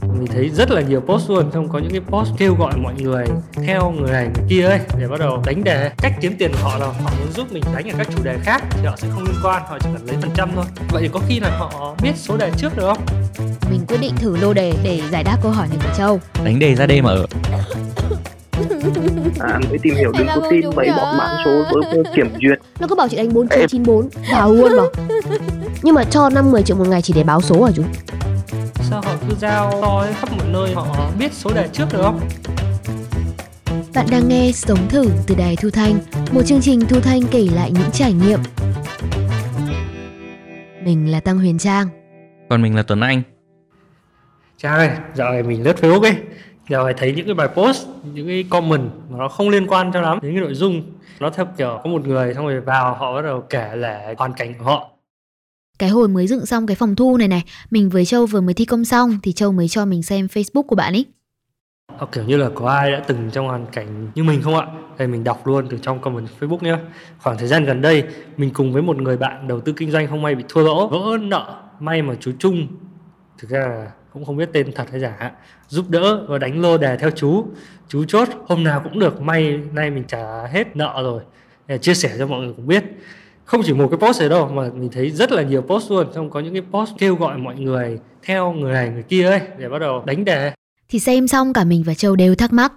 mình thấy rất là nhiều post luôn xong có những cái post kêu gọi mọi người theo người này người kia ấy để bắt đầu đánh đề. Cách kiếm tiền của họ là họ muốn giúp mình đánh ở các chủ đề khác thì họ sẽ không liên quan họ chỉ cần lấy phần trăm thôi. Vậy thì có khi là họ biết số đề trước được không? Mình quyết định thử lô đề để giải đáp câu hỏi này của Châu. đánh đề ra đêm ở. À, mới tìm hiểu có không tin mấy bọn mã số với kiểm duyệt. Nó cứ bảo chị đánh 4994 vào luôn mà. Nhưng mà cho 5-10 triệu một ngày chỉ để báo số hả chú? Cứ giao to khắp mọi nơi họ biết số đề trước được không Bạn đang nghe Sống Thử từ Đài Thu Thanh, một chương trình Thu Thanh kể lại những trải nghiệm. Mình là Tăng Huyền Trang. còn mình là Tuấn Anh Cha ơi, dạo này mình lướt Facebook ấy Dạo này thấy những cái bài post, những cái comment mà nó không liên quan cho lắm đến cái nội dung Nó theo kiểu có một người xong rồi vào họ bắt đầu kể lại hoàn cảnh của họ Cái hồi mới dựng xong cái phòng thu này này, mình với Châu vừa mới thi công xong thì Châu mới cho mình xem Facebook của bạn ấy. Họ kiểu như là có ai đã từng trong hoàn cảnh như mình không ạ? Đây mình đọc luôn từ trong comment Facebook nhé Khoảng thời gian gần đây, mình cùng với một người bạn đầu tư kinh doanh không may bị thua lỗ. Vỡ nợ, may mà chú Trung Thực ra là cũng không biết tên thật hay giả Giúp đỡ và đánh lô đề theo chú. Chú chốt hôm nào cũng được, may nay mình trả hết nợ rồi. Để Chia sẻ cho mọi người cũng biết không chỉ một cái post này đâu mà mình thấy rất là nhiều post luôn xong có những cái post kêu gọi mọi người theo người này người kia ấy để bắt đầu đánh đề Thì xem xong cả mình và Châu đều thắc mắc.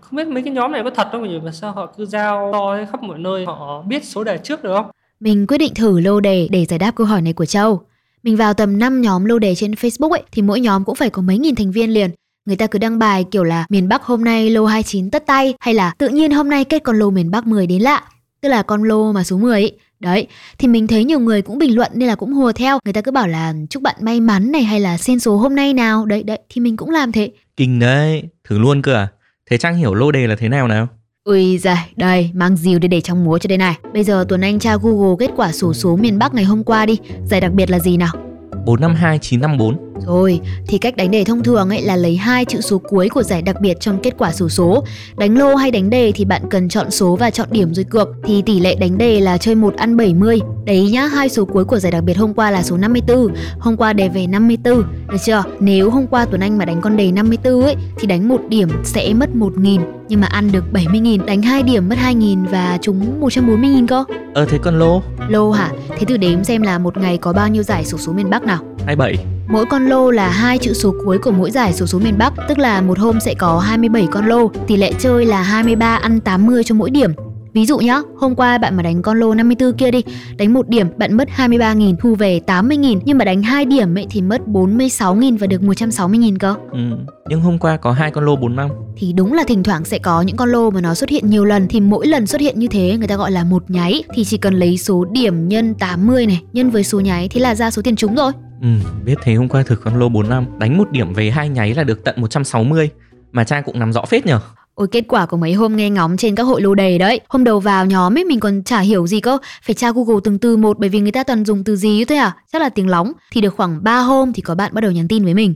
không biết mấy cái nhóm này có thật không nhỉ mà sao họ cứ giao to khắp mọi nơi họ biết số đề trước được không Mình quyết định thử lô đề để giải đáp câu hỏi này của Châu. Mình vào tầm 5 nhóm lô đề trên Facebook ấy thì mỗi nhóm cũng phải có mấy nghìn thành viên liền. Người ta cứ đăng bài kiểu là miền Bắc hôm nay lô 29 tất tay hay là tự nhiên hôm nay kết con lô miền Bắc 10 đến lạ. Tức là con lô mà số 10 ấy. Đấy, thì mình thấy nhiều người cũng bình luận nên là cũng hùa theo. Người ta cứ bảo là chúc bạn may mắn này hay là xin số hôm nay nào. Đấy, đấy, thì mình cũng làm thế. kinh đấy thử luôn cơ à thế trang hiểu lô đề là thế nào nào Ui giời, đây, mang dìu để để trong múa cho đây này. Bây giờ Tuấn Anh tra Google kết quả sổ số miền Bắc ngày hôm qua đi. Giải đặc biệt là gì nào? 452954 Rồi, thì cách đánh đề thông thường ấy là lấy hai chữ số cuối của giải đặc biệt trong kết quả sổ số. Đánh lô hay đánh đề thì bạn cần chọn số và chọn điểm rồi cược. Thì tỷ lệ đánh đề là chơi 1 ăn 70. Đấy nhá, hai số cuối của giải đặc biệt hôm qua là số 54, hôm qua đề về 54. Được chưa? Nếu hôm qua Tuấn Anh mà đánh con đề 54 ấy thì đánh một điểm sẽ mất 1.000 nhưng mà ăn được 70.000, đánh 2 điểm mất 2.000 và trúng 140.000 cơ. ờ thế con lô Lô hả? Thế thử đếm xem là một ngày có bao nhiêu giải sổ số miền Bắc nào. 27 Mỗi con lô là hai chữ số cuối của mỗi giải số số miền Bắc, tức là một hôm sẽ có 27 con lô, tỷ lệ chơi là 23 ăn 80 cho mỗi điểm. Ví dụ nhá, hôm qua bạn mà đánh con lô 54 kia đi, đánh một điểm bạn mất 23.000, thu về 80.000, nhưng mà đánh hai điểm ấy thì mất 46.000 và được 160.000 cơ. ừ. nhưng hôm qua có hai con lô 45 Thì đúng là thỉnh thoảng sẽ có những con lô mà nó xuất hiện nhiều lần thì mỗi lần xuất hiện như thế người ta gọi là một nháy thì chỉ cần lấy số điểm nhân 80 này, nhân với số nháy thì là ra số tiền trúng rồi ừ. biết thế hôm qua thử con lô 45 đánh một điểm về hai nháy là được tận 160 mà Trang cũng nắm rõ phết nhở Ôi kết quả của mấy hôm nghe ngóng trên các hội lô đề đấy. Hôm đầu vào nhóm ấy mình còn chả hiểu gì cơ. Phải tra Google từng từ một bởi vì người ta toàn dùng từ gì thế à? Chắc là tiếng lóng. Thì được khoảng 3 hôm thì có bạn bắt đầu nhắn tin với mình.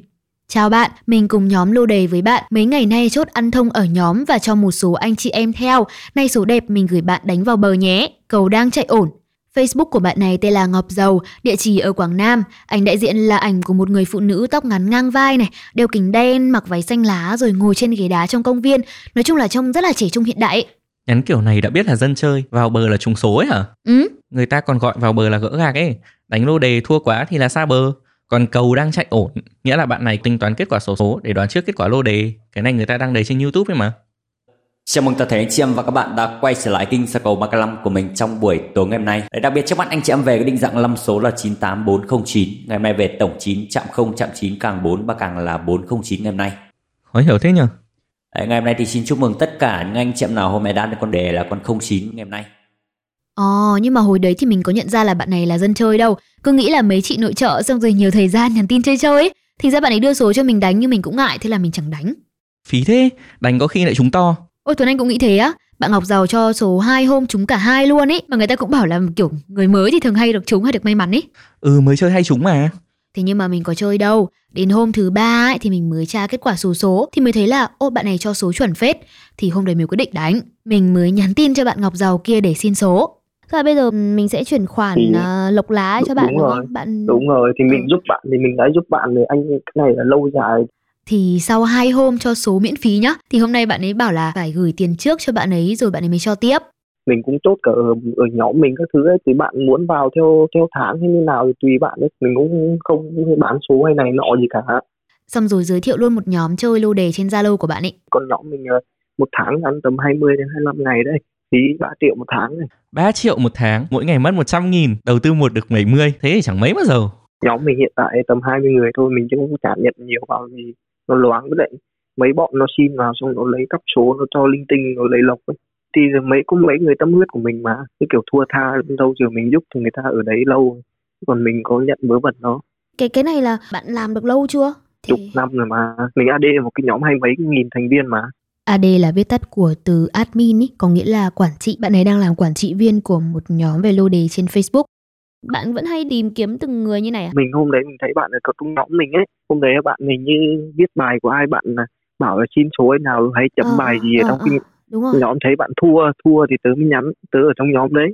Chào bạn, mình cùng nhóm lô đề với bạn. Mấy ngày nay chốt ăn thông ở nhóm và cho một số anh chị em theo. Nay số đẹp mình gửi bạn đánh vào bờ nhé. Cầu đang chạy ổn. Facebook của bạn này tên là Ngọc Dầu, địa chỉ ở Quảng Nam. Ảnh đại diện là ảnh của một người phụ nữ tóc ngắn ngang vai này, đeo kính đen, mặc váy xanh lá rồi ngồi trên ghế đá trong công viên. Nói chung là trông rất là trẻ trung hiện đại. ấy. nhắn kiểu này đã biết là dân chơi vào bờ là trùng số ấy hả Ừ, người ta còn gọi vào bờ là gỡ gạc ấy đánh lô đề thua quá thì là xa bờ còn cầu đang chạy ổn nghĩa là bạn này tính toán kết quả số số để đoán trước kết quả lô đề cái này người ta đang đầy trên youtube ấy mà Chào mừng toàn thể anh chị em và các bạn đã quay trở lại kênh Sơ cầu 35 của mình trong buổi tối ngày hôm nay. Đấy, đặc biệt trước mắt anh chị em về cái định dạng lâm số là 98409. Ngày hôm nay về tổng 9 chạm 0 chạm 9 càng 4 và càng là 409 ngày hôm nay. khó hiểu thế nhở Đấy, ngày hôm nay thì xin chúc mừng tất cả những anh chị em nào hôm nay đã được con đề là con 09 ngày hôm nay. Ồ, nhưng mà hồi đấy thì mình có nhận ra là bạn này là dân chơi đâu. Cứ nghĩ là mấy chị nội trợ xong rồi nhiều thời gian nhắn tin chơi chơi ấy. Thì ra bạn ấy đưa số cho mình đánh nhưng mình cũng ngại thế là mình chẳng đánh. phí thế đánh có khi lại trúng to Ôi Tuấn Anh cũng nghĩ thế á. Bạn Ngọc Giàu cho số 2 hôm trúng cả hai luôn ấy. Mà người ta cũng bảo là kiểu người mới thì thường hay được trúng hay được may mắn ấy. ừ mới chơi hay trúng mà Thế nhưng mà mình có chơi đâu Đến hôm thứ ba ấy, thì mình mới tra kết quả số số Thì mới thấy là ô bạn này cho số chuẩn phết Thì hôm đấy mình quyết định đánh Mình mới nhắn tin cho bạn Ngọc Giàu kia để xin số Tức là bây giờ mình sẽ chuyển khoản Thì- ờ, lộc lá cho bạn đúng đúng rồi. không? Bạn đúng rồi thì mình Ừ. giúp bạn thì mình đã giúp bạn rồi anh cái này là lâu dài thì sau hai hôm cho số miễn phí nhá thì hôm nay bạn ấy bảo là phải gửi tiền trước cho bạn ấy rồi bạn ấy mới cho tiếp. Mình cũng chốt cả ở, ở nhóm mình các thứ ấy thì bạn muốn vào theo theo tháng hay như nào thì tùy bạn ấy. Mình cũng không bán số hay này nọ gì cả. Xong rồi giới thiệu luôn một nhóm chơi lô đề trên Zalo của bạn ấy. Còn nhóm mình ờ, một tháng ăn tầm 20 đến 25 ngày đấy phí 3 triệu một tháng này. 3 triệu một tháng, mỗi ngày mất 100 nghìn, đầu tư một được 70, thế thì chẳng mấy mà giàu. nhóm mình hiện tại tầm 20 người thôi mình chứ không chả nhận nhiều vào vì nó loáng với lại mấy bọn nó xin vào xong nó lấy cắp số nó cho linh tinh nó lấy lộc ấy. Thì mấy cũng mấy người tâm huyết của mình mà cái kiểu thua tha đâu giờ mình giúp thì người ta ở đấy lâu còn mình có nhận vớ vẩn nó. Cái cái này là bạn làm được lâu chưa? Chục thì năm rồi mà. Mình AD là một cái nhóm hai mấy nghìn thành viên mà. AD là viết tắt của từ admin ý, có nghĩa là quản trị. Bạn ấy đang làm quản trị viên của một nhóm về lô đề trên Facebook. Bạn vẫn hay tìm kiếm từng người như này à? mình hôm đấy mình thấy bạn ở có trong nhóm mình ấy hôm đấy bạn mình như viết bài của ai bạn là bảo là xin số nào hay chấm Ờ, bài gì ở ờ, trong cái Đúng rồi. nhóm thấy bạn thua thua thì tớ mới nhắn tớ ở trong nhóm đấy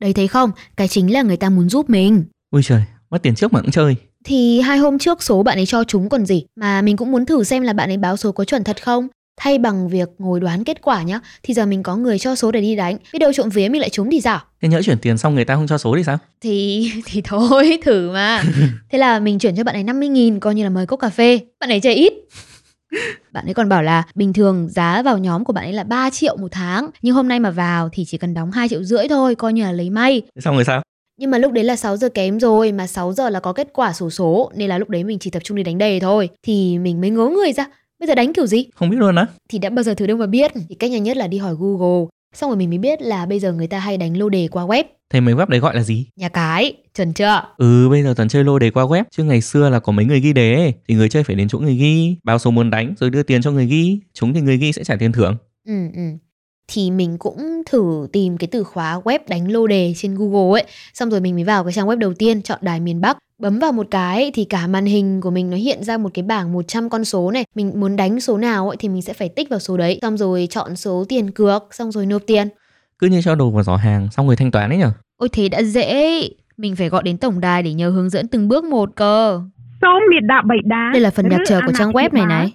Đấy thấy không? Cái chính là người ta muốn giúp mình. Ui trời, mất tiền trước mà cũng chơi. Thì hai hôm trước số bạn ấy cho chúng còn gì Mà mình cũng muốn thử xem là bạn ấy báo số có chuẩn thật không Thay bằng việc ngồi đoán kết quả nhá Thì giờ mình có người cho số để đi đánh. Biết đâu trộm vía mình lại trúng thì sao? Thế nhỡ chuyển tiền xong người ta không cho số thì sao? Thì thì thôi thử mà. Thế là mình chuyển cho bạn ấy 50.000 Coi như là mời cốc cà phê. Bạn ấy chơi ít. Bạn ấy còn bảo là bình thường giá vào nhóm của bạn ấy là 3 triệu một tháng Nhưng hôm nay mà vào thì chỉ cần đóng 2 triệu rưỡi thôi Coi như là lấy may. Thế xong rồi sao? Nhưng mà lúc đấy là 6 giờ kém rồi Mà 6 giờ là có kết quả sổ số Nên là lúc đấy mình chỉ tập trung đi đánh đề thôi. Thì mình mới ngớ người ra Bây giờ đánh kiểu gì? Không biết luôn á. Thì đã bao giờ thử đâu mà biết. Thì cách nhanh nhất là đi hỏi Google. Xong rồi mình mới biết là bây giờ người ta hay đánh lô đề qua web. Thế mấy web đấy gọi là gì? Nhà cái Chuẩn chưa? Ừ bây giờ toàn chơi lô đề qua web. Chứ ngày xưa là có mấy người ghi đề. Ấy, Thì người chơi phải đến chỗ người ghi. Báo số muốn đánh rồi đưa tiền cho người ghi. Chúng thì người ghi sẽ trả tiền thưởng. Ừ ừ thì mình cũng thử tìm cái từ khóa web đánh lô đề trên Google ấy. Xong rồi mình mới vào cái trang web đầu tiên chọn đài miền Bắc. Bấm vào một cái thì cả màn hình của mình nó hiện ra một cái bảng 100 con số này. Mình muốn đánh số nào ấy thì mình sẽ phải tích vào số đấy. Xong rồi chọn số tiền cược xong rồi nộp tiền. Cứ như cho đồ vào giỏ hàng xong rồi thanh toán ấy nhở? Ôi thế đã dễ. Mình phải gọi đến tổng đài để nhờ hướng dẫn từng bước một cơ. Số biệt đạo bảy đá. Đây là phần nhạc chờ của trang web này này.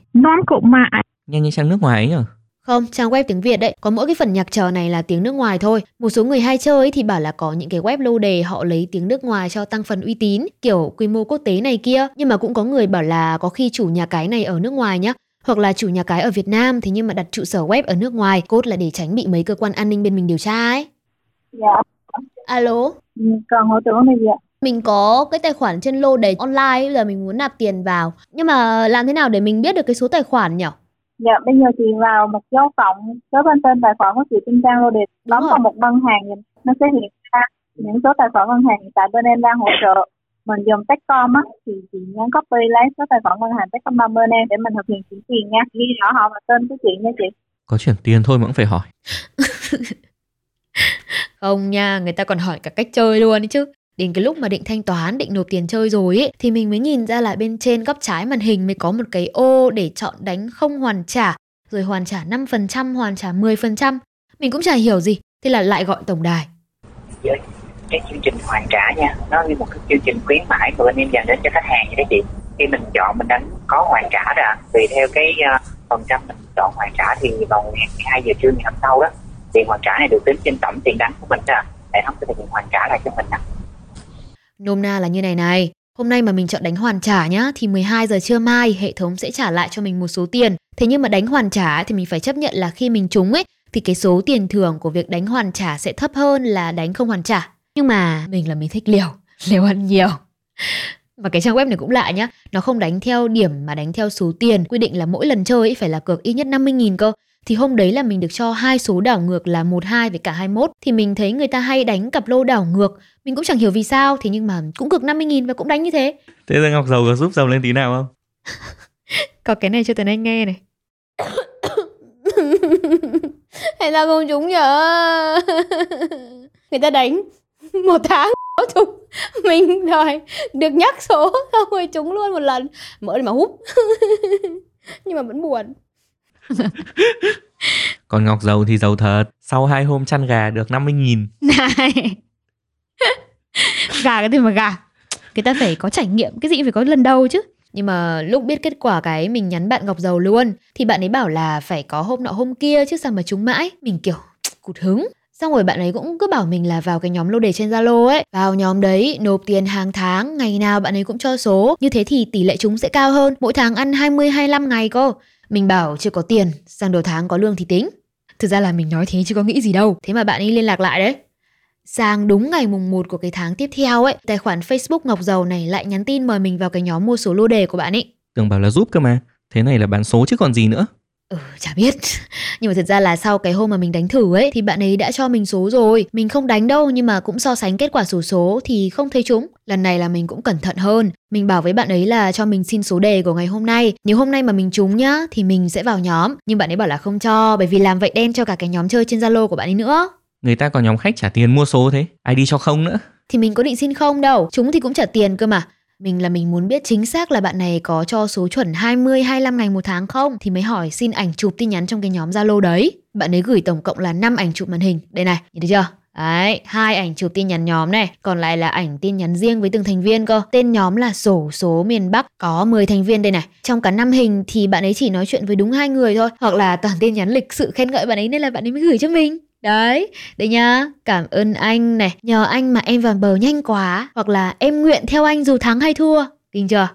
Nghe như trang nước ngoài ấy nhở Không, trang web tiếng Việt đấy, có mỗi cái phần nhạc chờ này là tiếng nước ngoài thôi. Một số người hay chơi thì bảo là có những cái web lô đề họ lấy tiếng nước ngoài cho tăng phần uy tín, kiểu quy mô quốc tế này kia. Nhưng mà cũng có người bảo là có khi chủ nhà cái này ở nước ngoài nhá. Hoặc là chủ nhà cái ở Việt Nam thế nhưng mà đặt trụ sở web ở nước ngoài, cốt là để tránh bị mấy cơ quan an ninh bên mình điều tra ấy. Dạ. Alo, Ừ, Cần hỗ trợ này gì ạ? mình có cái tài khoản trên lô đề online, bây giờ mình muốn nạp tiền vào. Nhưng mà làm thế nào để mình biết được cái số tài khoản nhỉ? Dạ, bây giờ chị vào một dấu cộng kế bên tên tài khoản của chị trên trang Đúng bấm vào một ngân hàng thì nó sẽ hiện ra những số tài khoản ngân hàng hiện tại bên em đang hỗ trợ. Mình dùng Techcom á thì chị nhấn copy lấy số tài khoản ngân hàng Techcombank bên em để mình thực hiện chuyển tiền nha. Ghi rõ họ và tên của chị nha chị. Có chuyển tiền thôi mà cũng phải hỏi. Không nha, người ta còn hỏi cả cách chơi luôn ấy chứ. Đến cái lúc mà định thanh toán, định nộp tiền chơi rồi ấy, thì mình mới nhìn ra là bên trên góc trái màn hình mới có một cái ô để chọn đánh không hoàn trả, rồi hoàn trả 5%, hoàn trả 10%. Mình cũng chả hiểu gì, thế là lại gọi tổng đài. với cái chương trình hoàn trả nha nó như một cái chương trình khuyến mãi của bên em dành đến cho khách hàng vậy đó chị khi mình chọn mình đánh có hoàn trả ra tùy theo cái uh, phần trăm mình chọn hoàn trả thì vào ngày 12 giờ trưa ngày hôm sau đó tiền hoàn trả này được tính trên tổng tiền đánh của mình ra hệ thống sẽ thực hiện hoàn trả lại cho mình nè Nôm na là như này này, hôm nay mà mình chọn đánh hoàn trả nhá, thì 12 giờ trưa mai hệ thống sẽ trả lại cho mình một số tiền. Thế nhưng mà đánh hoàn trả thì mình phải chấp nhận là khi mình trúng ấy, thì cái số tiền thưởng của việc đánh hoàn trả sẽ thấp hơn là đánh không hoàn trả. Nhưng mà mình là mình thích liều, liều ăn nhiều. Và cái trang web này cũng lạ nhá, nó không đánh theo điểm mà đánh theo số tiền, quy định là mỗi lần chơi ấy phải là cược ít nhất 50.000 cơ. Thì hôm đấy là mình được cho hai số đảo ngược là 12 với cả 21 thì mình thấy người ta hay đánh cặp lô đảo ngược. Mình cũng chẳng hiểu vì sao, thế nhưng mà cũng cược 50.000 và cũng đánh như thế. Thế giờ Ngọc Dầu có giúp giàu lên tí nào không? Có cái này cho Tuấn Anh nghe này. Hay là không trúng nhở? Người ta đánh một tháng có trúng. Mình rồi được nhắc số xong rồi trúng luôn một lần. Mở đi mà húp. Nhưng mà vẫn buồn. Còn Ngọc Dầu thì giàu thật. Sau hai hôm chăn gà được 50 nghìn. Này. Gà cái gì mà gà? Người ta phải có trải nghiệm Cái gì cũng phải có lần đầu chứ. Nhưng mà lúc biết kết quả cái mình nhắn bạn Ngọc Dầu luôn Thì bạn ấy bảo là phải có hôm nọ hôm kia chứ sao mà trúng mãi. Mình kiểu cụt hứng. Xong rồi bạn ấy cũng cứ bảo mình là vào cái nhóm lô đề trên Zalo ấy. Vào nhóm đấy nộp tiền hàng tháng Ngày nào bạn ấy cũng cho số. Như thế thì tỷ lệ trúng sẽ cao hơn. Mỗi tháng ăn 20-25 ngày cô mình bảo chưa có tiền Sang đầu tháng có lương thì tính Thực ra là mình nói thế chứ có nghĩ gì đâu Thế mà bạn ấy liên lạc lại đấy Sang đúng ngày mùng 1 của cái tháng tiếp theo ấy, tài khoản Facebook Ngọc Dầu này lại nhắn tin mời mình vào cái nhóm mua số lô đề của bạn ấy. Tưởng bảo là giúp cơ mà. Thế này là bán số chứ còn gì nữa. Ừ, chả biết. Nhưng mà thật ra là sau cái hôm mà mình đánh thử ấy thì bạn ấy đã cho mình số rồi. Mình không đánh đâu nhưng mà cũng so sánh kết quả số số thì không thấy chúng. Lần này là mình cũng cẩn thận hơn. Mình bảo với bạn ấy là cho mình xin số đề của ngày hôm nay. Nếu hôm nay mà mình trúng nhá thì mình sẽ vào nhóm. Nhưng bạn ấy bảo là không cho bởi vì làm vậy đen cho cả cái nhóm chơi trên Zalo của bạn ấy nữa. Người ta có nhóm khách trả tiền mua số thế, ai đi cho không nữa. Thì mình có định xin không đâu, chúng thì cũng trả tiền cơ mà. Mình là mình muốn biết chính xác là bạn này có cho số chuẩn 20 25 ngày một tháng không thì mới hỏi xin ảnh chụp tin nhắn trong cái nhóm Zalo đấy. Bạn ấy gửi tổng cộng là 5 ảnh chụp màn hình. Đây này, nhìn thấy chưa? Đấy, hai ảnh chụp tin nhắn nhóm này, còn lại là ảnh tin nhắn riêng với từng thành viên cơ. Tên nhóm là sổ số miền Bắc, có 10 thành viên đây này. Trong cả năm hình thì bạn ấy chỉ nói chuyện với đúng hai người thôi, hoặc là toàn tin nhắn lịch sự khen ngợi bạn ấy nên là bạn ấy mới gửi cho mình. Đấy, đây nhá, cảm ơn anh này, nhờ anh mà em vào bờ nhanh quá, hoặc là em nguyện theo anh dù thắng hay thua, kinh chưa?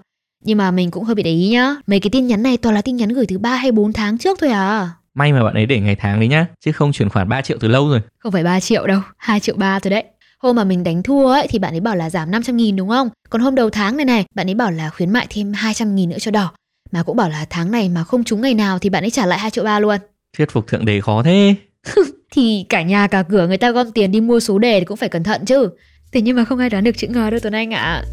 Nhưng mà mình cũng hơi bị để ý nhá, mấy cái tin nhắn này toàn là tin nhắn gửi từ 3 hay 4 tháng trước thôi à. May mà bạn ấy để ngày tháng đấy nhá, chứ không chuyển khoản 3 triệu từ lâu rồi. Không phải 3 triệu đâu, 2 triệu 3 thôi đấy. Hôm mà mình đánh thua ấy thì bạn ấy bảo là giảm 500 nghìn đúng không? Còn hôm đầu tháng này này, bạn ấy bảo là khuyến mại thêm 200 nghìn nữa cho đỏ. Mà cũng bảo là tháng này mà không trúng ngày nào thì bạn ấy trả lại 2 triệu 3 luôn. Thuyết phục thượng đế khó thế. thì cả nhà cả cửa người ta gom tiền đi mua số đề thì cũng phải cẩn thận chứ thế nhưng mà không ai đoán được chữ ngờ đâu tuấn anh ạ à.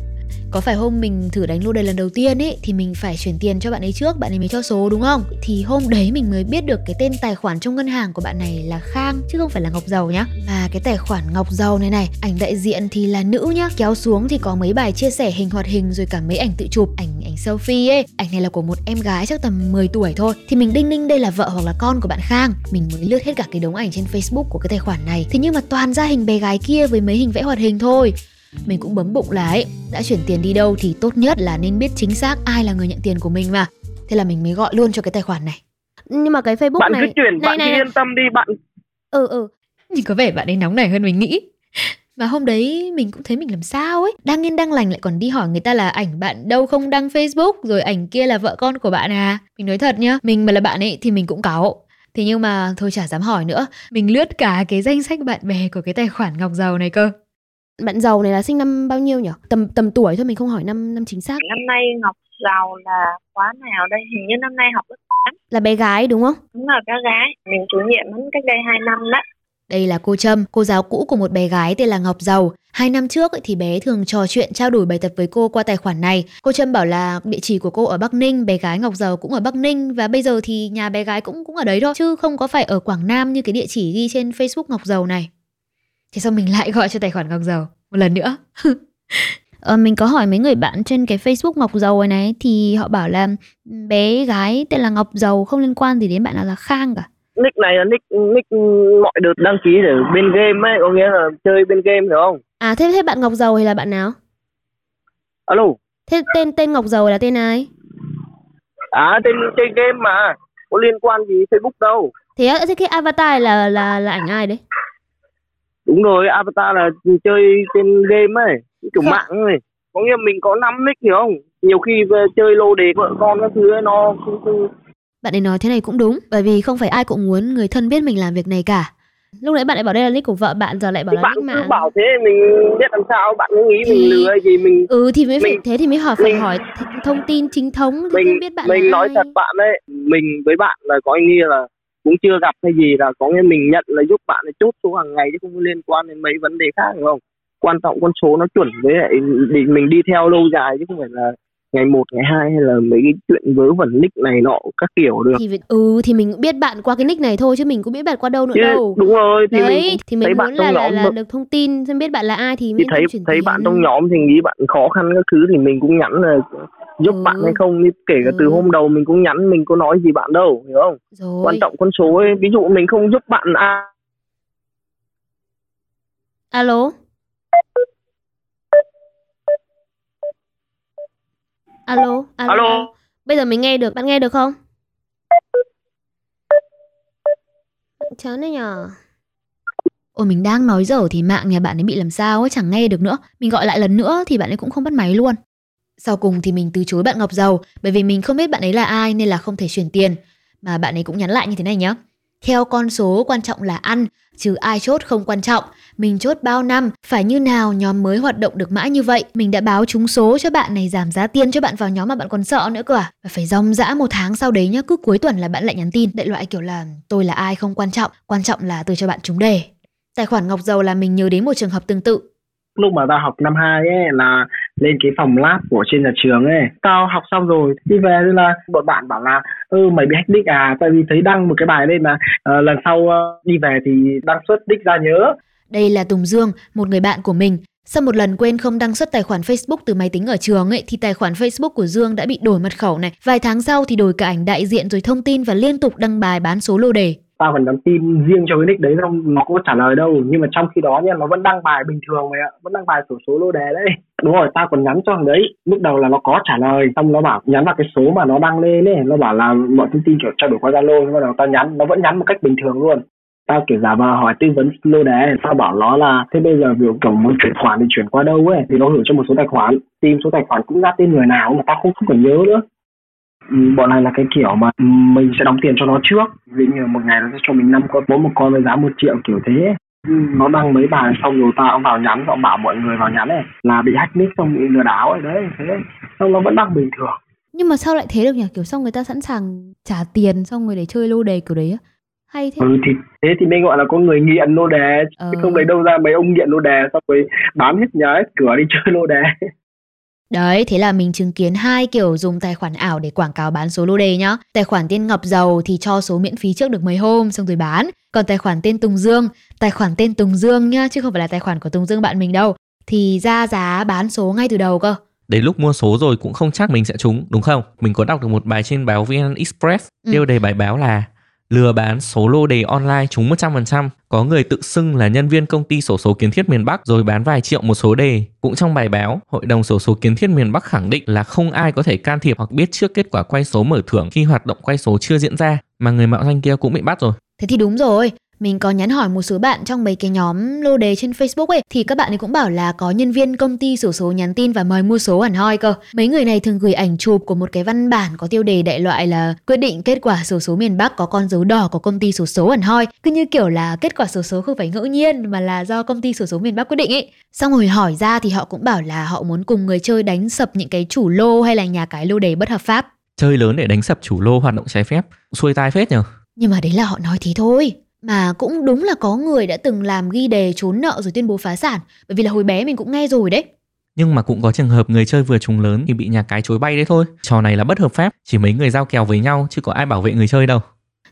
Có phải hôm mình thử đánh lô đề lần đầu tiên ấy thì mình phải chuyển tiền cho bạn ấy trước, bạn ấy mới cho số đúng không? Thì hôm đấy mình mới biết được cái tên tài khoản trong ngân hàng của bạn này là Khang chứ không phải là Ngọc Giàu nhá. Và cái tài khoản Ngọc Giàu này này, ảnh đại diện thì là nữ nhá, kéo xuống thì có mấy bài chia sẻ hình hoạt hình rồi cả mấy ảnh tự chụp, ảnh ảnh selfie ấy. Ảnh này là của một em gái chắc tầm 10 tuổi thôi. Thì mình đinh ninh đây là vợ hoặc là con của bạn Khang. Mình mới lướt hết cả cái đống ảnh trên Facebook của cái tài khoản này. Thế nhưng mà toàn ra hình bé gái kia với mấy hình vẽ hoạt hình thôi mình cũng bấm bụng là ấy đã chuyển tiền đi đâu thì tốt nhất là nên biết chính xác ai là người nhận tiền của mình mà. Thế là mình mới gọi luôn cho cái tài khoản này. Nhưng mà cái facebook bạn này cứ chuyển này, bạn này, cứ yên tâm đi bạn ừ ừ. Nhìn có vẻ bạn ấy nóng nảy hơn mình nghĩ. Mà hôm đấy mình cũng thấy mình làm sao ấy? Đang yên đang lành lại còn đi hỏi người ta là ảnh bạn đâu không đăng Facebook Rồi ảnh kia là vợ con của bạn à? Mình nói thật nhá Mình mà là bạn ấy thì mình cũng cáu. Thế nhưng mà thôi chả dám hỏi nữa. Mình lướt cả cái danh sách bạn bè của cái tài khoản Ngọc Giàu này cơ bạn giàu này là sinh năm bao nhiêu nhỉ? Tầm tầm tuổi thôi mình không hỏi năm năm chính xác. Năm nay Ngọc Giàu là khóa nào đây? Hình như năm nay học lớp 8 là bé gái đúng không? Đúng là bé gái. Mình chủ nhiệm hắn cách đây 2 năm đó. Đây là cô Trâm, cô giáo cũ của một bé gái tên là Ngọc Giàu. Hai năm trước ấy, thì bé thường trò chuyện trao đổi bài tập với cô qua tài khoản này. Cô Trâm bảo là địa chỉ của cô ở Bắc Ninh, bé gái Ngọc Giàu cũng ở Bắc Ninh và bây giờ thì nhà bé gái cũng cũng ở đấy thôi chứ không có phải ở Quảng Nam như cái địa chỉ ghi trên Facebook Ngọc Giàu này. Thế sao mình lại gọi cho tài khoản Ngọc Giàu một lần nữa? Ờ, mình có hỏi mấy người bạn trên cái Facebook Ngọc Giàu này, này thì họ bảo là bé gái tên là Ngọc Giàu không liên quan gì đến bạn nào là Khang cả. nick này là nick nick mọi đợt đăng ký để bên game ấy có nghĩa là chơi bên game hiểu không? À thế thế bạn ngọc giàu hay là bạn nào? Alo. Thế tên tên ngọc giàu là tên ai? À tên chơi game mà có liên quan gì facebook đâu. Thế thế cái avatar là là là ảnh ai đấy đúng rồi avatar là chơi trên game ấy kiểu Dạ. mạng ấy có nghĩa mình có năm nick hiểu không nhiều khi chơi lô đề vợ con các thứ ấy, nó không, không Bạn ấy nói thế này cũng đúng, bởi vì không phải ai cũng muốn người thân biết mình làm việc này cả. lúc nãy bạn lại bảo đây là nick của vợ bạn giờ lại bảo thì là bạn nick mạng bảo thế mình biết làm sao bạn cứ nghĩ Thì- mình lừa gì mình ừ thì mới phải Mình- thế thì mới hỏi phải mình- hỏi th- thông tin chính thống thì mình biết bạn mình nói ai. thật bạn đấy mình với bạn là có nghĩa là cũng chưa gặp hay gì là có nghĩa mình nhận là giúp bạn ấy chốt số hàng ngày chứ không liên quan đến mấy vấn đề khác hiểu không? Quan trọng con số nó chuẩn với lại để mình đi theo lâu dài chứ không phải là ngày một ngày hai hay là mấy cái chuyện vớ vẩn nick này nọ các kiểu được. Thì ừ thì mình cũng biết bạn qua cái nick này thôi chứ mình cũng biết bạn qua đâu nữa chứ đâu. đúng rồi thì đấy mình thì mình muốn là trong là, nhóm là được thông tin xem biết bạn là ai thì thì thấy thấy bạn trong nhóm thì nghĩ bạn khó khăn các thứ thì mình cũng nhắn là giúp Ừ. bạn hay không kể cả từ Ừ. hôm đầu mình cũng nhắn mình có nói gì bạn đâu hiểu không rồi quan trọng con số ấy ví dụ mình không giúp bạn à Alo. Alo, alo. Alo. Bây giờ mình nghe được, bạn nghe được không? Chán đấy nhờ. Ôi mình đang nói dở thì mạng nhà bạn ấy bị làm sao ấy chẳng nghe được nữa. Mình gọi lại lần nữa thì bạn ấy cũng không bắt máy luôn. Sau cùng thì mình từ chối bạn Ngọc Dầu bởi vì mình không biết bạn ấy là ai nên là không thể chuyển tiền. Mà bạn ấy cũng nhắn lại như thế này nhé. Theo con số quan trọng là ăn, chứ ai chốt không quan trọng. Mình chốt bao năm, phải như nào nhóm mới hoạt động được mãi như vậy. Mình đã báo trúng số cho bạn này giảm giá tiền cho bạn vào nhóm mà bạn còn sợ nữa cơ à. Và phải rong rã một tháng sau đấy nhá, cứ cuối tuần là bạn lại nhắn tin. Đại loại kiểu là tôi là ai không quan trọng, quan trọng là tôi cho bạn trúng đề. Tài khoản Ngọc Dầu là mình nhớ đến một trường hợp tương tự. lúc mà ta học năm 2 ấy là lên cái phòng lab của trên nhà trường ấy tao học xong rồi đi về thì là bọn bạn bảo là ừ mày bị hack nick à tại vì thấy đăng một cái bài lên là uh, lần sau uh, đi về thì đăng xuất nick ra nhớ Đây là Tùng Dương, một người bạn của mình. Sau một lần quên không đăng xuất tài khoản Facebook từ máy tính ở trường ấy thì tài khoản Facebook của Dương đã bị đổi mật khẩu này. Vài tháng sau thì đổi cả ảnh đại diện rồi thông tin và liên tục đăng bài bán số lô đề tao còn nhắn tin riêng cho cái nick đấy không nó cũng có trả lời đâu. Nhưng mà trong khi đó nha nó vẫn đăng bài bình thường mày ạ. Vẫn đăng bài sổ số lô đề đấy. Đúng rồi, tao còn nhắn cho thằng đấy. Lúc đầu là nó có trả lời, xong nó bảo, nhắn vào cái số mà nó đăng lên ấy. Nó bảo là mọi thông tin kiểu trao đổi qua zalo. Nhưng mà đầu tao nhắn, nó vẫn nhắn một cách bình thường luôn. Tao kiểu giả vờ hỏi tư vấn lô đề tao bảo nó là, thế bây giờ việc kiểu muốn chuyển khoản thì chuyển qua đâu ấy? Thì nó gửi cho một số tài khoản. Tìm số tài khoản cũng ra tên người nào mà tao không không còn nhớ nữa bọn này là cái kiểu mà ừ, mình sẽ đóng tiền cho nó trước ví như một ngày nó sẽ cho mình năm con mỗi một con với giá một triệu kiểu thế Ừ, nó đăng mấy bài xong rồi tao vào nhắn tao bảo mọi người vào nhắn này là bị hack nick xong bị lừa đảo ấy đấy thế xong nó vẫn đăng bình thường Nhưng mà sao lại thế được nhỉ? Kiểu xong người ta sẵn sàng trả tiền xong rồi để chơi lô đề kiểu đấy á. Hay thế. ừ thì thế thì mới gọi là có người nghiện lô đề Ờ. chứ không lấy đâu ra mấy ông nghiện lô đề xong rồi bán hết nhà hết cửa đi chơi lô đề Đấy, thế là mình chứng kiến hai kiểu dùng tài khoản ảo để quảng cáo bán số lô đề nhá. Tài khoản tên Ngọc Dầu thì cho số miễn phí trước được mấy hôm xong rồi bán. Còn tài khoản tên Tùng Dương, tài khoản tên Tùng Dương nhá, chứ không phải là tài khoản của Tùng Dương bạn mình đâu. Thì ra giá bán số ngay từ đầu cơ. Đến lúc mua số rồi cũng không chắc mình sẽ trúng, đúng không? Mình có đọc được một bài trên báo VN Express, Ừ. tiêu đề bài báo là lừa bán số lô đề online trúng 100%. Có người tự xưng là nhân viên công ty sổ số kiến thiết miền Bắc rồi bán vài triệu một số đề. Cũng trong bài báo, Hội đồng sổ số kiến thiết miền Bắc khẳng định là không ai có thể can thiệp hoặc biết trước kết quả quay số mở thưởng khi hoạt động quay số chưa diễn ra, mà người mạo danh kia cũng bị bắt rồi. Thế thì đúng rồi, mình có nhắn hỏi một số bạn trong mấy cái nhóm lô đề trên Facebook ấy thì các bạn ấy cũng bảo là có nhân viên công ty sổ số nhắn tin và mời mua số hẳn hoi cơ. Mấy người này thường gửi ảnh chụp của một cái văn bản có tiêu đề đại loại là quyết định kết quả sổ số miền Bắc có con dấu đỏ của công ty sổ số hẳn hoi. Cứ như kiểu là kết quả sổ số không phải ngẫu nhiên mà là do công ty sổ số miền Bắc quyết định ấy. Xong rồi hỏi ra thì họ cũng bảo là họ muốn cùng người chơi đánh sập những cái chủ lô hay là nhà cái lô đề bất hợp pháp. Chơi lớn để đánh sập chủ lô hoạt động trái phép, xuôi tai phết nhờ. Nhưng mà đấy là họ nói thế thôi. Mà cũng đúng là có người đã từng làm ghi đề trốn nợ rồi tuyên bố phá sản. Bởi vì là hồi bé mình cũng nghe rồi đấy. Nhưng mà cũng có trường hợp người chơi vừa trùng lớn thì bị nhà cái chối bay đấy thôi. Trò này là bất hợp pháp, chỉ mấy người giao kèo với nhau chứ có ai bảo vệ người chơi đâu.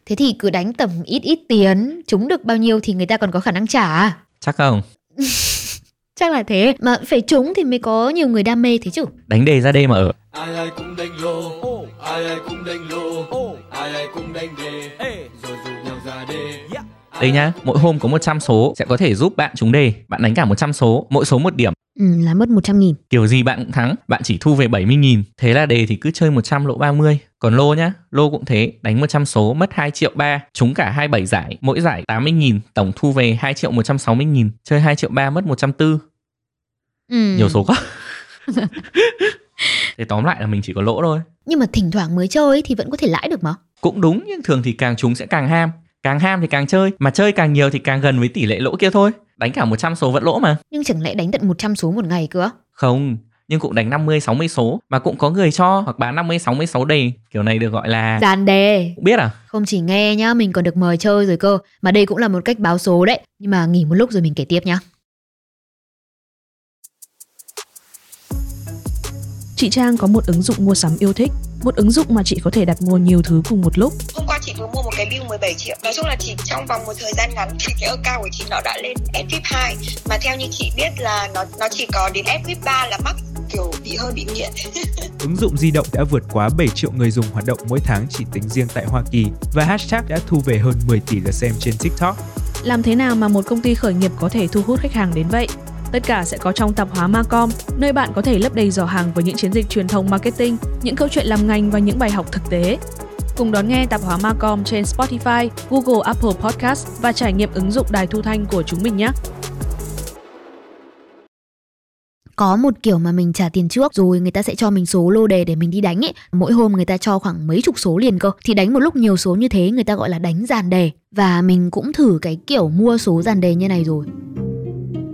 Thế thì cứ đánh tầm ít ít tiền, chúng được bao nhiêu thì người ta còn có khả năng trả. Chắc không? Chắc là thế. Mà phải trúng thì mới có nhiều người đam mê thế chứ. Đánh đề ra đê mà ở. ai ai cũng đánh lô ai ai cũng đánh lô ai ai cũng đánh đề rồi Đây nhá, mỗi hôm có 100 số sẽ có thể giúp bạn trúng đề. Bạn đánh cả 100 số, mỗi số một điểm. Ừ, là mất 100 nghìn. Kiểu gì bạn cũng thắng, bạn chỉ thu về 70.000. Thế là đề thì cứ chơi 100 lỗ 30. Còn lô nhá, lô cũng thế, đánh 100 số mất 2 triệu 3, trúng cả 27 giải, mỗi giải 80.000, tổng thu về 2 triệu 160.000, chơi 2 triệu 3 mất 140. Ừ. Nhiều số quá. Thế tóm lại là mình chỉ có lỗ thôi. Nhưng mà thỉnh thoảng mới chơi thì vẫn có thể lãi được mà. Cũng đúng nhưng thường thì càng trúng sẽ càng ham. Càng ham thì càng chơi, mà chơi càng nhiều thì càng gần với tỷ lệ lỗ kia thôi. Đánh cả 100 số vẫn lỗ mà. Nhưng chẳng lẽ đánh tận 100 số một ngày cơ? Không, nhưng cũng đánh 50 60 số mà cũng có người cho hoặc bán 50 60 số đề. Kiểu này được gọi là Dàn đề. cũng biết à? Không chỉ nghe nhá, mình còn được mời chơi rồi cơ. Mà đây cũng là một cách báo số đấy. Nhưng mà nghỉ một lúc rồi mình kể tiếp nhá. Chị Trang có một ứng dụng mua sắm yêu thích, một ứng dụng mà chị có thể đặt mua nhiều thứ cùng một lúc. Hôm qua chị vừa mua một cái bill 17 triệu Nói chung là chỉ trong vòng một thời gian ngắn thì cái account của chị nó đã lên SVIP 2 Mà theo như chị biết là nó nó chỉ có đến SVIP 3 là mắc kiểu bị hơi bị nghiện Ứng dụng di động đã vượt quá 7 triệu người dùng hoạt động mỗi tháng chỉ tính riêng tại Hoa Kỳ và hashtag đã thu về hơn 10 tỷ lượt xem trên TikTok. Làm thế nào mà một công ty khởi nghiệp có thể thu hút khách hàng đến vậy? Tất cả sẽ có trong tạp hóa Macom, nơi bạn có thể lấp đầy giỏ hàng với những chiến dịch truyền thông marketing, những câu chuyện làm ngành và những bài học thực tế. Cùng đón nghe tạp hóa Macom trên Spotify, Google Apple Podcast và trải nghiệm ứng dụng đài thu thanh của chúng mình nhé. Có một kiểu mà mình trả tiền trước rồi người ta sẽ cho mình số lô đề để mình đi đánh ấy. Mỗi hôm người ta cho khoảng mấy chục số liền cơ. Thì đánh một lúc nhiều số như thế người ta gọi là đánh dàn đề. Và mình cũng thử cái kiểu mua số dàn đề như này rồi.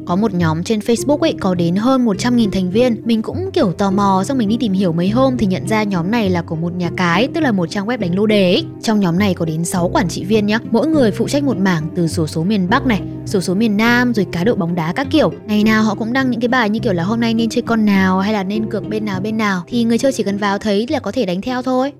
Có một nhóm trên Facebook ấy, có đến hơn 100.000 thành viên. Mình cũng, kiểu, tò mò, xong mình đi tìm hiểu mấy hôm thì nhận ra nhóm này là của một nhà cái, Tức là một trang web đánh lô đề ấy. Trong nhóm này có đến 6 quản trị viên nhá. Mỗi người phụ trách một mảng từ sổ số miền Bắc này, Sổ số miền Nam, rồi cá độ bóng đá các kiểu. Ngày nào họ cũng đăng những cái bài như kiểu là hôm nay nên chơi con nào hay là nên cược bên nào bên nào Thì người chơi chỉ cần vào thấy là có thể đánh theo thôi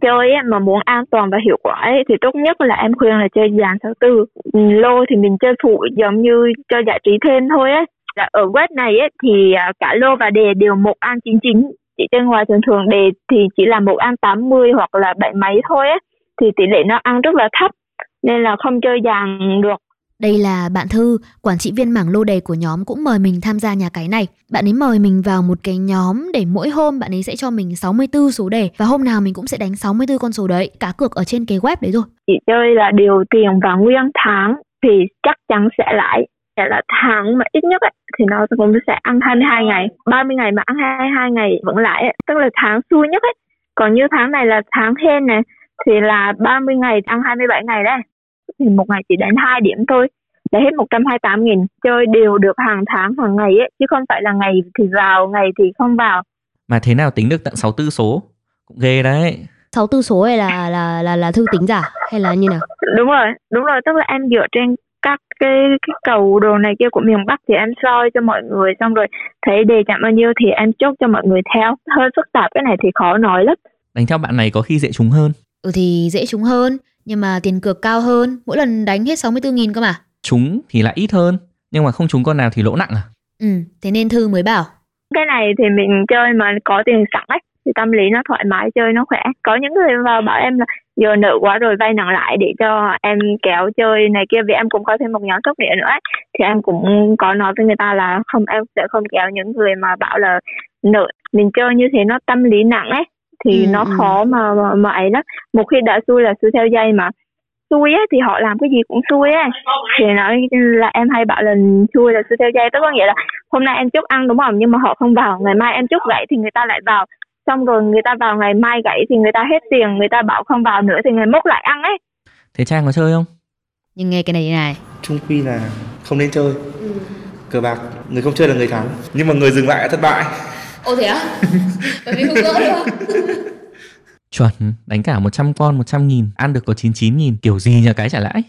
chơi ấy, mà muốn an toàn và hiệu quả ấy, thì tốt nhất là em khuyên là chơi dàn sáu tư. Lô thì mình chơi phụ giống như cho giải trí thêm thôi ấy là ở web này ấy, thì à, cả lô và đề đều một an chín chín chỉ trên ngoài thường thường đề thì chỉ là một an 80 hoặc là bảy mấy thôi ấy thì tỷ lệ nó ăn rất là thấp nên là không chơi dàn được đây là bạn Thư, quản trị viên mảng lô đề của nhóm cũng mời mình tham gia nhà cái này. Bạn ấy mời mình vào một cái nhóm để mỗi hôm bạn ấy sẽ cho mình 64 số đề và hôm nào mình cũng sẽ đánh 64 con số đấy, cá cược ở trên cái web đấy rồi. Chị chơi là điều tiền và nguyên tháng thì chắc chắn sẽ lãi sẽ là tháng mà ít nhất ấy, thì nó cũng sẽ ăn 22 ngày 30 ngày mà ăn 22 ngày vẫn lãi ấy. tức là tháng xui nhất ấy còn như tháng này là tháng hên này thì là 30 ngày ăn 27 ngày đấy thì một ngày chỉ đánh 2 điểm thôi. Đã hết 128 nghìn chơi đều được hàng tháng hàng ngày ấy chứ không phải là ngày thì vào ngày thì không vào. Mà thế nào tính được tận 64 số? Cũng ghê đấy. 64 số này là là là là thư tính giả? Hay là như nào? Đúng rồi đúng rồi tức là em dựa trên các cái cái cầu đồ này kia của miền Bắc thì em soi cho mọi người xong rồi thấy đề chạm bao nhiêu thì em chốt cho mọi người theo. Hơi phức tạp cái này thì khó nói lắm. Đánh theo bạn này có khi dễ trúng hơn. Ừ thì dễ trúng hơn nhưng mà tiền cược cao hơn, mỗi lần đánh hết 64 nghìn cơ mà. Trúng thì lại ít hơn, nhưng mà không trúng con nào thì lỗ nặng à? Ừ, thế nên Thư mới bảo. Cái này thì mình chơi mà có tiền sẵn ấy, thì tâm lý nó thoải mái chơi nó khỏe. Có những người vào bảo em là giờ nợ quá rồi vay nặng lại để cho em kéo chơi này kia vì em cũng có thêm một nhóm sốc địa nữa ấy. thì em cũng có nói với người ta là không em sẽ không kéo những người mà bảo là nợ mình chơi như thế nó tâm lý nặng ấy thì ừ, nó ừ. khó mà, mà mà ấy lắm. Một khi đã xui là xui theo dây mà. Xui á thì họ làm cái gì cũng xui á. Thì nói là em hay bảo là xui là xui theo dây. Tức có nghĩa là hôm nay em chúc ăn đúng không? Nhưng mà họ không vào ngày mai em chúc gãy thì người ta lại vào. Xong rồi người ta vào ngày mai gãy thì người ta hết tiền. Người ta bảo không vào nữa thì ngày mốt lại ăn ấy. Thế trang có chơi không? Nhưng nghe cái này này. Trung quy là không nên chơi. Ừ. cờ bạc người không chơi là người thắng. Nhưng mà người dừng lại là thất bại Ồ thế á? Bởi vì không gỡ được Chuẩn, đánh cả 100 con 100 nghìn, ăn được có 99 nghìn, kiểu gì nhà cái trả lãi.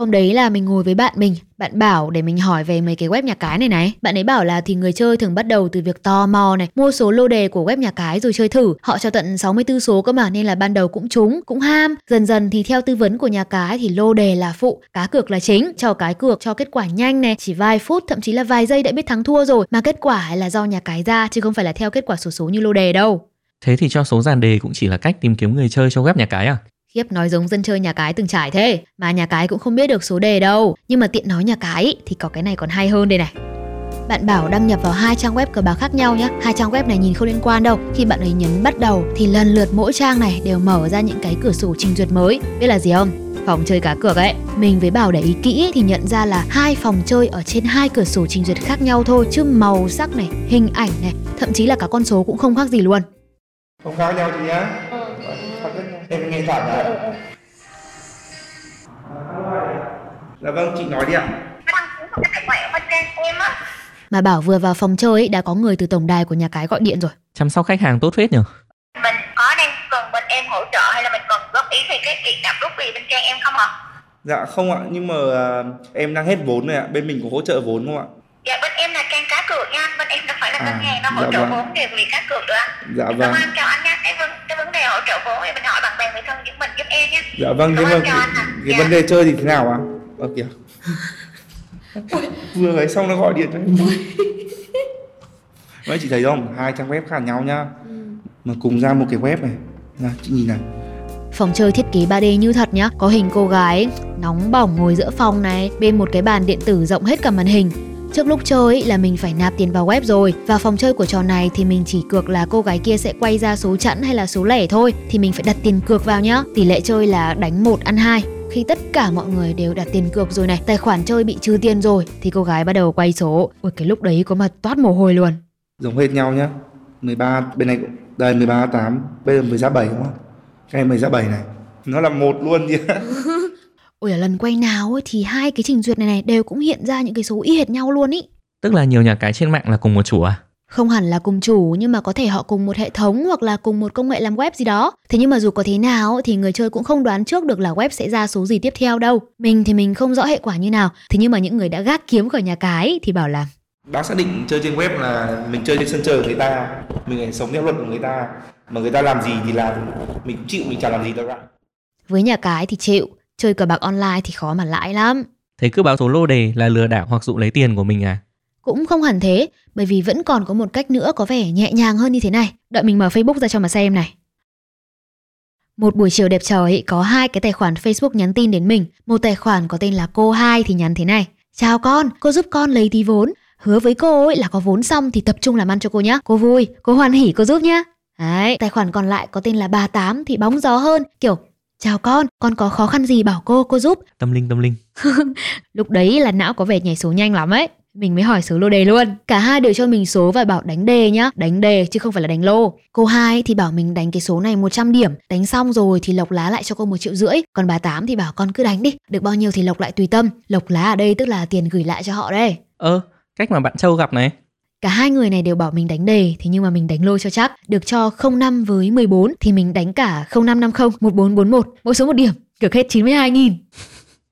Hôm đấy là mình ngồi với bạn mình, bạn bảo để mình hỏi về mấy cái web nhà cái này này. Bạn ấy bảo là thì người chơi thường bắt đầu từ việc tò mò này, mua số lô đề của web nhà cái rồi chơi thử. Họ cho tận 64 số cơ mà nên là ban đầu cũng trúng, cũng ham. Dần dần thì theo tư vấn của nhà cái thì lô đề là phụ, cá cược là chính. Cho cái cược cho kết quả nhanh này, chỉ vài phút thậm chí là vài giây đã biết thắng thua rồi. Mà kết quả là do nhà cái ra chứ không phải là theo kết quả số số như lô đề đâu. Thế thì cho số dàn đề cũng chỉ là cách tìm kiếm người chơi cho web nhà cái à? Khiếp nói giống dân chơi nhà cái từng trải thế. Mà nhà cái cũng không biết được số đề đâu. Nhưng mà tiện nói nhà cái thì có cái này còn hay hơn đây này. Bạn bảo đăng nhập vào hai trang web cờ bạc khác nhau nhé Hai trang web này nhìn không liên quan đâu. Khi bạn ấy nhấn bắt đầu thì lần lượt mỗi trang này đều mở ra những cái cửa sổ trình duyệt mới. Biết là gì không? Phòng chơi cá cược ấy. Mình với Bảo để ý kỹ thì nhận ra là hai phòng chơi ở trên hai cửa sổ trình duyệt khác nhau thôi Chứ màu sắc này, hình ảnh này Thậm chí là cả con số cũng không khác gì luôn. Không khác nhau chị nhá em nghe thật à? Dạ vâng, chị nói đi ạ. Mà bảo vừa vào phòng chơi ấy, đã có người từ tổng đài của nhà cái gọi điện rồi. Chăm sóc khách hàng tốt phết nhở? Mình có đang cần bên em hỗ trợ hay là mình cần góp ý thì cái việc đặt rút gì bên trang em không ạ? Dạ không ạ, nhưng mà uh, em đang hết vốn rồi ạ, bên mình có hỗ trợ vốn không ạ? Dạ bên em là là ngân à, hàng đâu hỗ dạ trợ vâng. vốn về việc cá cược được. Dạ vâng. Cảm ơn chào anh nha, cái vấn cái vấn đề hỗ trợ vốn thì mình hỏi bạn bè người thân giúp mình giúp em nhé. Dạ vâng, nhưng mà cái, cái dạ. vấn đề chơi thì thế nào ạ? À? Ờ kìa. Vừa ấy xong nó gọi điện cho em. Mấy chị thấy không? Hai trang web khác nhau nhá. Ừ. Mà cùng ra một cái web này. Nào, chị nhìn này. Phòng chơi thiết kế 3D như thật nhá, có hình cô gái nóng bỏng ngồi giữa phòng này, bên một cái bàn điện tử rộng hết cả màn hình. Trước lúc chơi là mình phải nạp tiền vào web rồi. Và phòng chơi của trò này thì mình chỉ cược là cô gái kia sẽ quay ra số chẵn hay là số lẻ thôi. Thì mình phải đặt tiền cược vào nhá. Tỷ lệ chơi là đánh 1 ăn 2 khi tất cả mọi người đều đặt tiền cược rồi này tài khoản chơi bị trừ tiền rồi thì cô gái bắt đầu quay số. Ui cái lúc đấy có mà toát mồ hôi luôn. Giống hết nhau nhá. 13 bên này cũng đây 13 8 bây giờ 10 ra 7 đúng không? Cái này 10 ra 7 này. Nó là một luôn nhỉ ôi ở lần quay nào ấy, thì hai cái trình duyệt này này đều cũng hiện ra những cái số y hệt nhau luôn ý Tức là nhiều nhà cái trên mạng là cùng một chủ à? Không hẳn là cùng chủ nhưng mà có thể họ cùng một hệ thống hoặc là cùng một công nghệ làm web gì đó. Thế nhưng mà dù có thế nào thì người chơi cũng không đoán trước được là web sẽ ra số gì tiếp theo đâu. Mình thì mình không rõ hệ quả như nào. Thế nhưng mà những người đã gác kiếm khỏi nhà cái thì bảo là bác xác định chơi trên web là mình chơi trên sân chơi của người ta mình phải sống theo luật của người ta mà người ta làm gì thì làm mình cũng chịu mình chả làm gì đâu ạ với nhà cái thì chịu, chơi cờ bạc online thì khó mà lãi lắm. Thế cứ báo số lô đề là lừa đảo hoặc dụ lấy tiền của mình à? Cũng không hẳn thế, bởi vì vẫn còn có một cách nữa có vẻ nhẹ nhàng hơn như thế này. Đợi mình mở Facebook ra cho mà xem này. Một buổi chiều đẹp trời có hai cái tài khoản Facebook nhắn tin đến mình. Một tài khoản có tên là cô hai thì nhắn thế này. Chào con, cô giúp con lấy tí vốn. Hứa với cô ấy là có vốn xong thì tập trung làm ăn cho cô nhá. Cô vui, cô hoan hỉ cô giúp nhá. Đấy, tài khoản còn lại có tên là bà tám thì bóng gió hơn. Kiểu, chào con, con có khó khăn gì bảo cô, cô giúp. Tâm linh tâm linh. Lúc đấy là não có vẻ nhảy số nhanh lắm ấy. Mình mới hỏi số lô đề luôn. Cả hai đều cho mình số và bảo đánh đề nhá. Đánh đề chứ không phải là đánh lô. Cô hai thì bảo mình đánh cái số này 100 điểm. Đánh xong rồi thì lộc lá lại cho cô một triệu rưỡi. Còn bà tám thì bảo con cứ đánh đi. Được bao nhiêu thì lộc lại tùy tâm. Lộc lá ở đây tức là tiền gửi lại cho họ đây. Ơ, cách mà bạn Châu gặp này. Cả hai người này đều bảo mình đánh đề, thế nhưng mà mình đánh lô cho chắc. Được cho 05 với 14 thì mình đánh cả 0550 1441, mỗi số một điểm, cược hết 92 nghìn.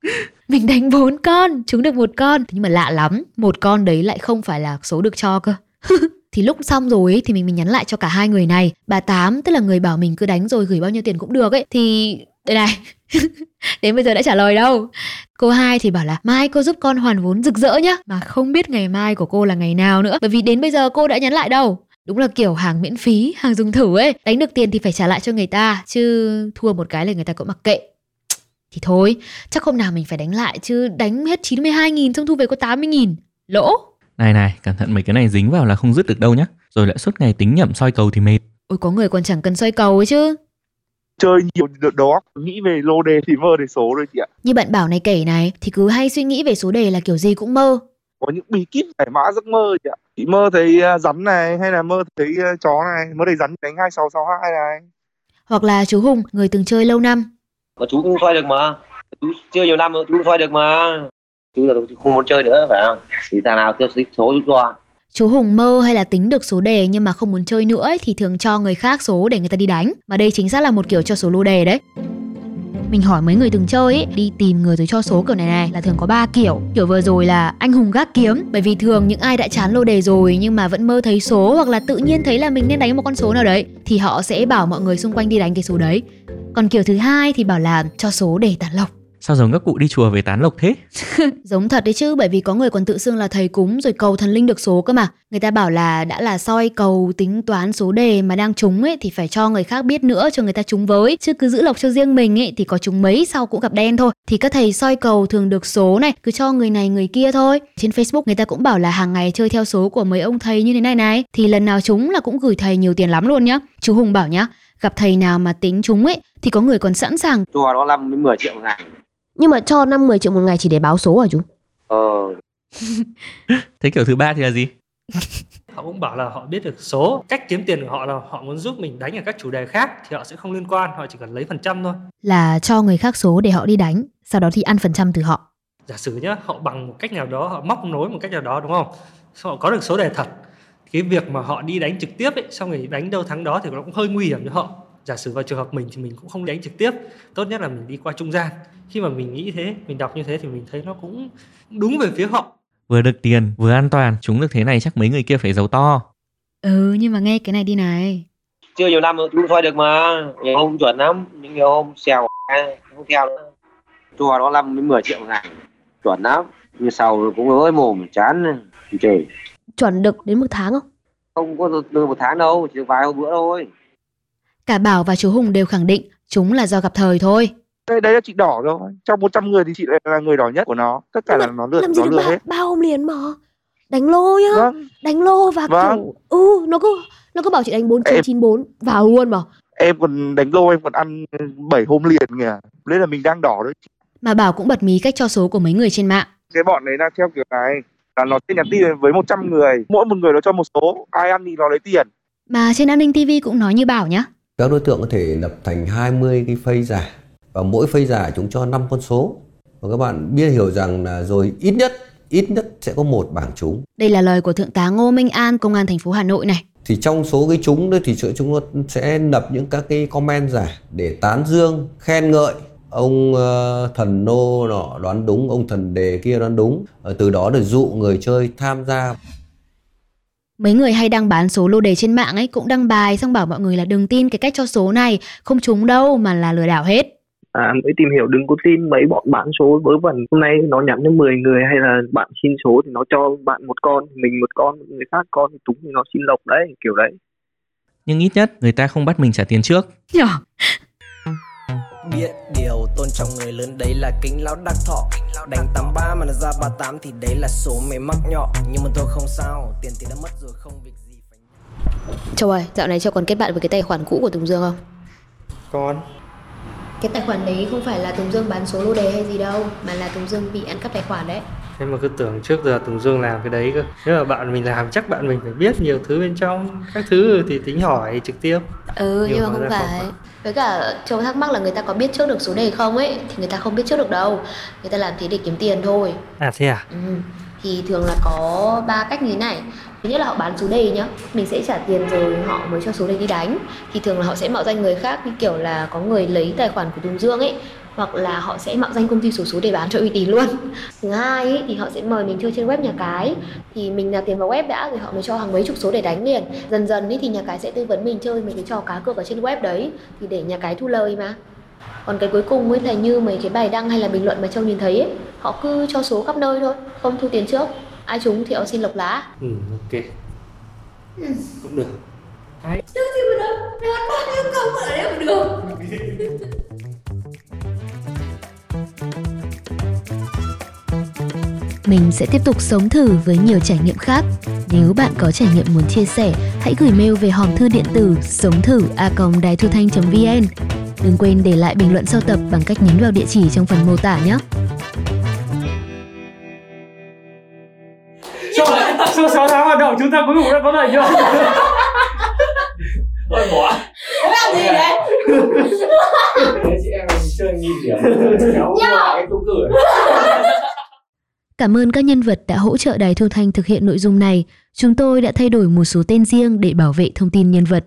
mình đánh bốn con, trúng được một con. Thế nhưng mà lạ lắm, một con đấy lại không phải là số được cho cơ. thì lúc xong rồi ấy, thì mình mình nhắn lại cho cả hai người này. Bà Tám, tức là người bảo mình cứ đánh rồi gửi bao nhiêu tiền cũng được ấy, thì đây này. Đến bây giờ đã trả lời đâu. Cô hai thì bảo là mai cô giúp con hoàn vốn rực rỡ nhá, mà không biết ngày mai của cô là ngày nào nữa, bởi vì đến bây giờ cô đã nhắn lại đâu. Đúng là kiểu hàng miễn phí, hàng dùng thử ấy, đánh được tiền thì phải trả lại cho người ta, chứ thua một cái là người ta cũng mặc kệ. Thì thôi, chắc hôm nào mình phải đánh lại chứ đánh hết 92 nghìn xong thu về có 80 nghìn. Lỗ. Này này, cẩn thận mấy cái này dính vào là không dứt được đâu nhá. Rồi lại suốt ngày tính nhẩm soi cầu thì mệt. Ôi có người còn chẳng cần xoay cầu ấy chứ. chơi nhiều được đó nghĩ về lô đề thì mơ đề số rồi chị ạ Như bạn bảo này kể này thì cứ hay suy nghĩ về số đề là kiểu gì cũng mơ. có những bí kíp giải mã giấc mơ chị ạ chị mơ thấy à, rắn này hay là mơ thấy à, chó này mơ thấy rắn đánh hai sáu sáu hai này Hoặc là chú Hùng, người từng chơi lâu năm. mà chú cũng soi được mà chú chưa nhiều năm rồi chú cũng soi được mà chú là không muốn chơi nữa phải không thì thằng nào theo số chú cho Chú Hùng mơ hay là tính được số đề nhưng mà không muốn chơi nữa ấy, thì thường cho người khác số để người ta đi đánh. Mà đây chính xác là một kiểu cho số lô đề đấy. Mình hỏi mấy người từng chơi ấy, đi tìm người rồi cho số kiểu này này là thường có 3 kiểu. Kiểu vừa rồi là anh hùng gác kiếm, bởi vì thường những ai đã chán lô đề rồi nhưng mà vẫn mơ thấy số hoặc là tự nhiên thấy là mình nên đánh một con số nào đấy thì họ sẽ bảo mọi người xung quanh đi đánh cái số đấy. Còn kiểu thứ hai thì bảo là cho số để tản lộc. Sao giống các cụ đi chùa về tán lộc thế? Giống thật đấy chứ bởi vì có người còn tự xưng là thầy cúng rồi cầu thần linh được số cơ mà. Người ta bảo là đã là soi cầu tính toán số đề mà đang trúng ấy thì phải cho người khác biết nữa cho người ta trúng với. Chứ cứ giữ lộc cho riêng mình ấy thì có trúng mấy sau cũng gặp đen thôi. Thì các thầy soi cầu thường được số này cứ cho người này người kia thôi. Trên Facebook người ta cũng bảo là hàng ngày chơi theo số của mấy ông thầy như thế này này. Thì lần nào trúng là cũng gửi thầy nhiều tiền lắm luôn nhá. Chú Hùng bảo nhá gặp thầy nào mà tính trúng ấy thì có người còn sẵn sàng cho nó năm đến 10 triệu một ngày Nhưng mà cho 5 10 triệu một ngày chỉ để báo số hả chú? ờ Thế kiểu thứ ba thì là gì? họ cũng bảo là họ biết được số cách kiếm tiền của họ là họ muốn giúp mình đánh ở các chủ đề khác thì họ sẽ không liên quan họ chỉ cần lấy phần trăm thôi là cho người khác số để họ đi đánh, sau đó thì ăn phần trăm từ họ. giả sử nhá họ bằng một cách nào đó họ móc nối một cách nào đó đúng không họ có được số đề thật cái việc mà họ đi đánh trực tiếp ấy xong rồi đánh đâu thắng đó thì nó cũng hơi nguy hiểm cho họ giả sử vào trường hợp mình thì mình cũng không đánh trực tiếp. Tốt nhất là mình đi qua trung gian. Khi mà mình nghĩ thế mình đọc như thế thì mình thấy nó cũng đúng về phía họ. Vừa được tiền, vừa an toàn, chúng được thế này chắc mấy người kia phải giàu to. Ừ nhưng mà nghe cái này đi này. chưa nhiều năm rồi chú soi được mà. Nhiều hôm chuẩn lắm nhưng nhiều hôm xèo không theo nữa. Cho nó năm đến 10 triệu một ngày chuẩn lắm. Như sau cũng ơi mồm chán trời Chuẩn được đến một tháng không? không có được được một tháng đâu chỉ vài hôm bữa thôi Cả Bảo và chú Hùng đều khẳng định Chúng là do gặp thời thôi. Đấy, đấy là chị đỏ rồi. Trong 100 người thì chị lại là người đỏ nhất của nó. Tất cả là nó lừa Làm gì nó được lừa ba, hết. ba hôm liền mà Đánh lô nhá Vâng. Đánh lô và Vâng. kiểu Ừ nó cứ Nó cứ bảo chị đánh 4994 Vào luôn mà Em còn đánh lô em còn ăn 7 hôm liền kìa. Đấy là mình đang đỏ đấy. Mà Bảo cũng bật mí cách cho số của mấy người trên mạng. Cái bọn đấy là theo kiểu này. Là nó sẽ nhắn tin với 100 người. Mỗi một người nó cho một số. Ai ăn thì nó lấy tiền. Mà trên An ninh TV cũng nói như Bảo nhá. Các đối tượng có thể lập thành 20 cái phây giả và mỗi phây giả chúng cho 5 con số. Và các bạn biết hiểu rằng là rồi ít nhất ít nhất sẽ có một bảng trúng. Đây là lời của Thượng tá Ngô Minh An, Công an thành phố Hà Nội này. Thì trong số cái trúng đấy thì chúng nó sẽ lập những các cái comment giả để tán dương, khen ngợi ông ờ, thần nô nọ đoán đúng, ông thần đề kia đoán đúng. Ờ, từ đó để dụ người chơi tham gia Mấy người hay đăng bán số lô đề trên mạng ấy cũng đăng bài xong bảo mọi người là đừng tin cái cách cho số này, không trúng đâu mà là lừa đảo hết. à, mới tìm hiểu đừng có tin mấy bọn bán số vớ vẩn hôm nay nó nhắn cho 10 người hay là bạn xin số thì nó cho bạn một con mình một con người khác con thì túng thì nó xin lộc đấy kiểu đấy Nhưng ít nhất người ta không bắt mình trả tiền trước. Biết điều tôn trọng người lớn đấy là kính lão đắc thọ. Đánh 83 mà nó ra 38 thì đấy là số mày mắc nhỏ. Nhưng mà tôi không sao, tiền thì đã mất rồi không việc gì Châu ơi dạo này Châu còn kết bạn với cái tài khoản cũ của Tùng Dương không? Con. Cái tài khoản đấy không phải là Tùng Dương bán số lô đề hay gì đâu Mà là Tùng Dương bị ăn cắp tài khoản đấy. Thế mà cứ tưởng trước giờ Tùng Dương làm cái đấy cơ. Nếu mà bạn mình làm chắc bạn mình phải biết nhiều thứ bên trong. Các thứ thì tính hỏi trực tiếp. Ừ nhưng, Nhưng mà không phải Với cả Châu thắc mắc là người ta có biết trước được số đề không ấy Thì người ta không biết trước được đâu Người ta làm thế để kiếm tiền thôi À thế à? ừ. Thì thường là có ba cách như thế này Thứ nhất là họ bán số đề nhá Mình sẽ trả tiền rồi họ mới cho số đề đi đánh Thì thường là họ sẽ mạo danh người khác Như kiểu là có người lấy tài khoản của Tùng Dương ấy hoặc là họ sẽ mạo danh công ty sổ số để bán cho uy tín luôn. Thứ hai ý, thì họ sẽ mời mình chơi trên web nhà cái. Thì mình nạp tiền vào web đã rồi họ mới cho hàng mấy chục số để đánh liền. Dần dần ý, thì nhà cái sẽ tư vấn mình chơi mấy cái trò cá cược ở trên web đấy thì để nhà cái thu lời mà. Còn cái cuối cùng ấy là như mấy cái bài đăng hay là bình luận mà châu nhìn thấy ấy, họ cứ cho số khắp nơi thôi không thu tiền trước. Ai trúng thì họ xin lộc lá. Ừ ok. Cũng được. Được gì mà được được bao nhiêu công ở đấy mà được mình sẽ tiếp tục sống thử với nhiều trải nghiệm khác. Nếu bạn có trải nghiệm muốn chia sẻ, hãy gửi mail về hòm thư điện tử sống thử a đài thu thanh.vn. Đừng quên để lại bình luận sau tập bằng cách nhấn vào địa chỉ trong phần mô tả nhé. Sau 6 tháng hoạt động chúng ta cuối cùng đã có lợi nhuận Thôi bỏ làm gì đấy Chị em chơi nghìn điểm Kéo lại công cửa Cảm ơn các nhân vật đã hỗ trợ Đài Thu Thanh thực hiện nội dung này. Chúng tôi đã thay đổi một số tên riêng để bảo vệ thông tin nhân vật.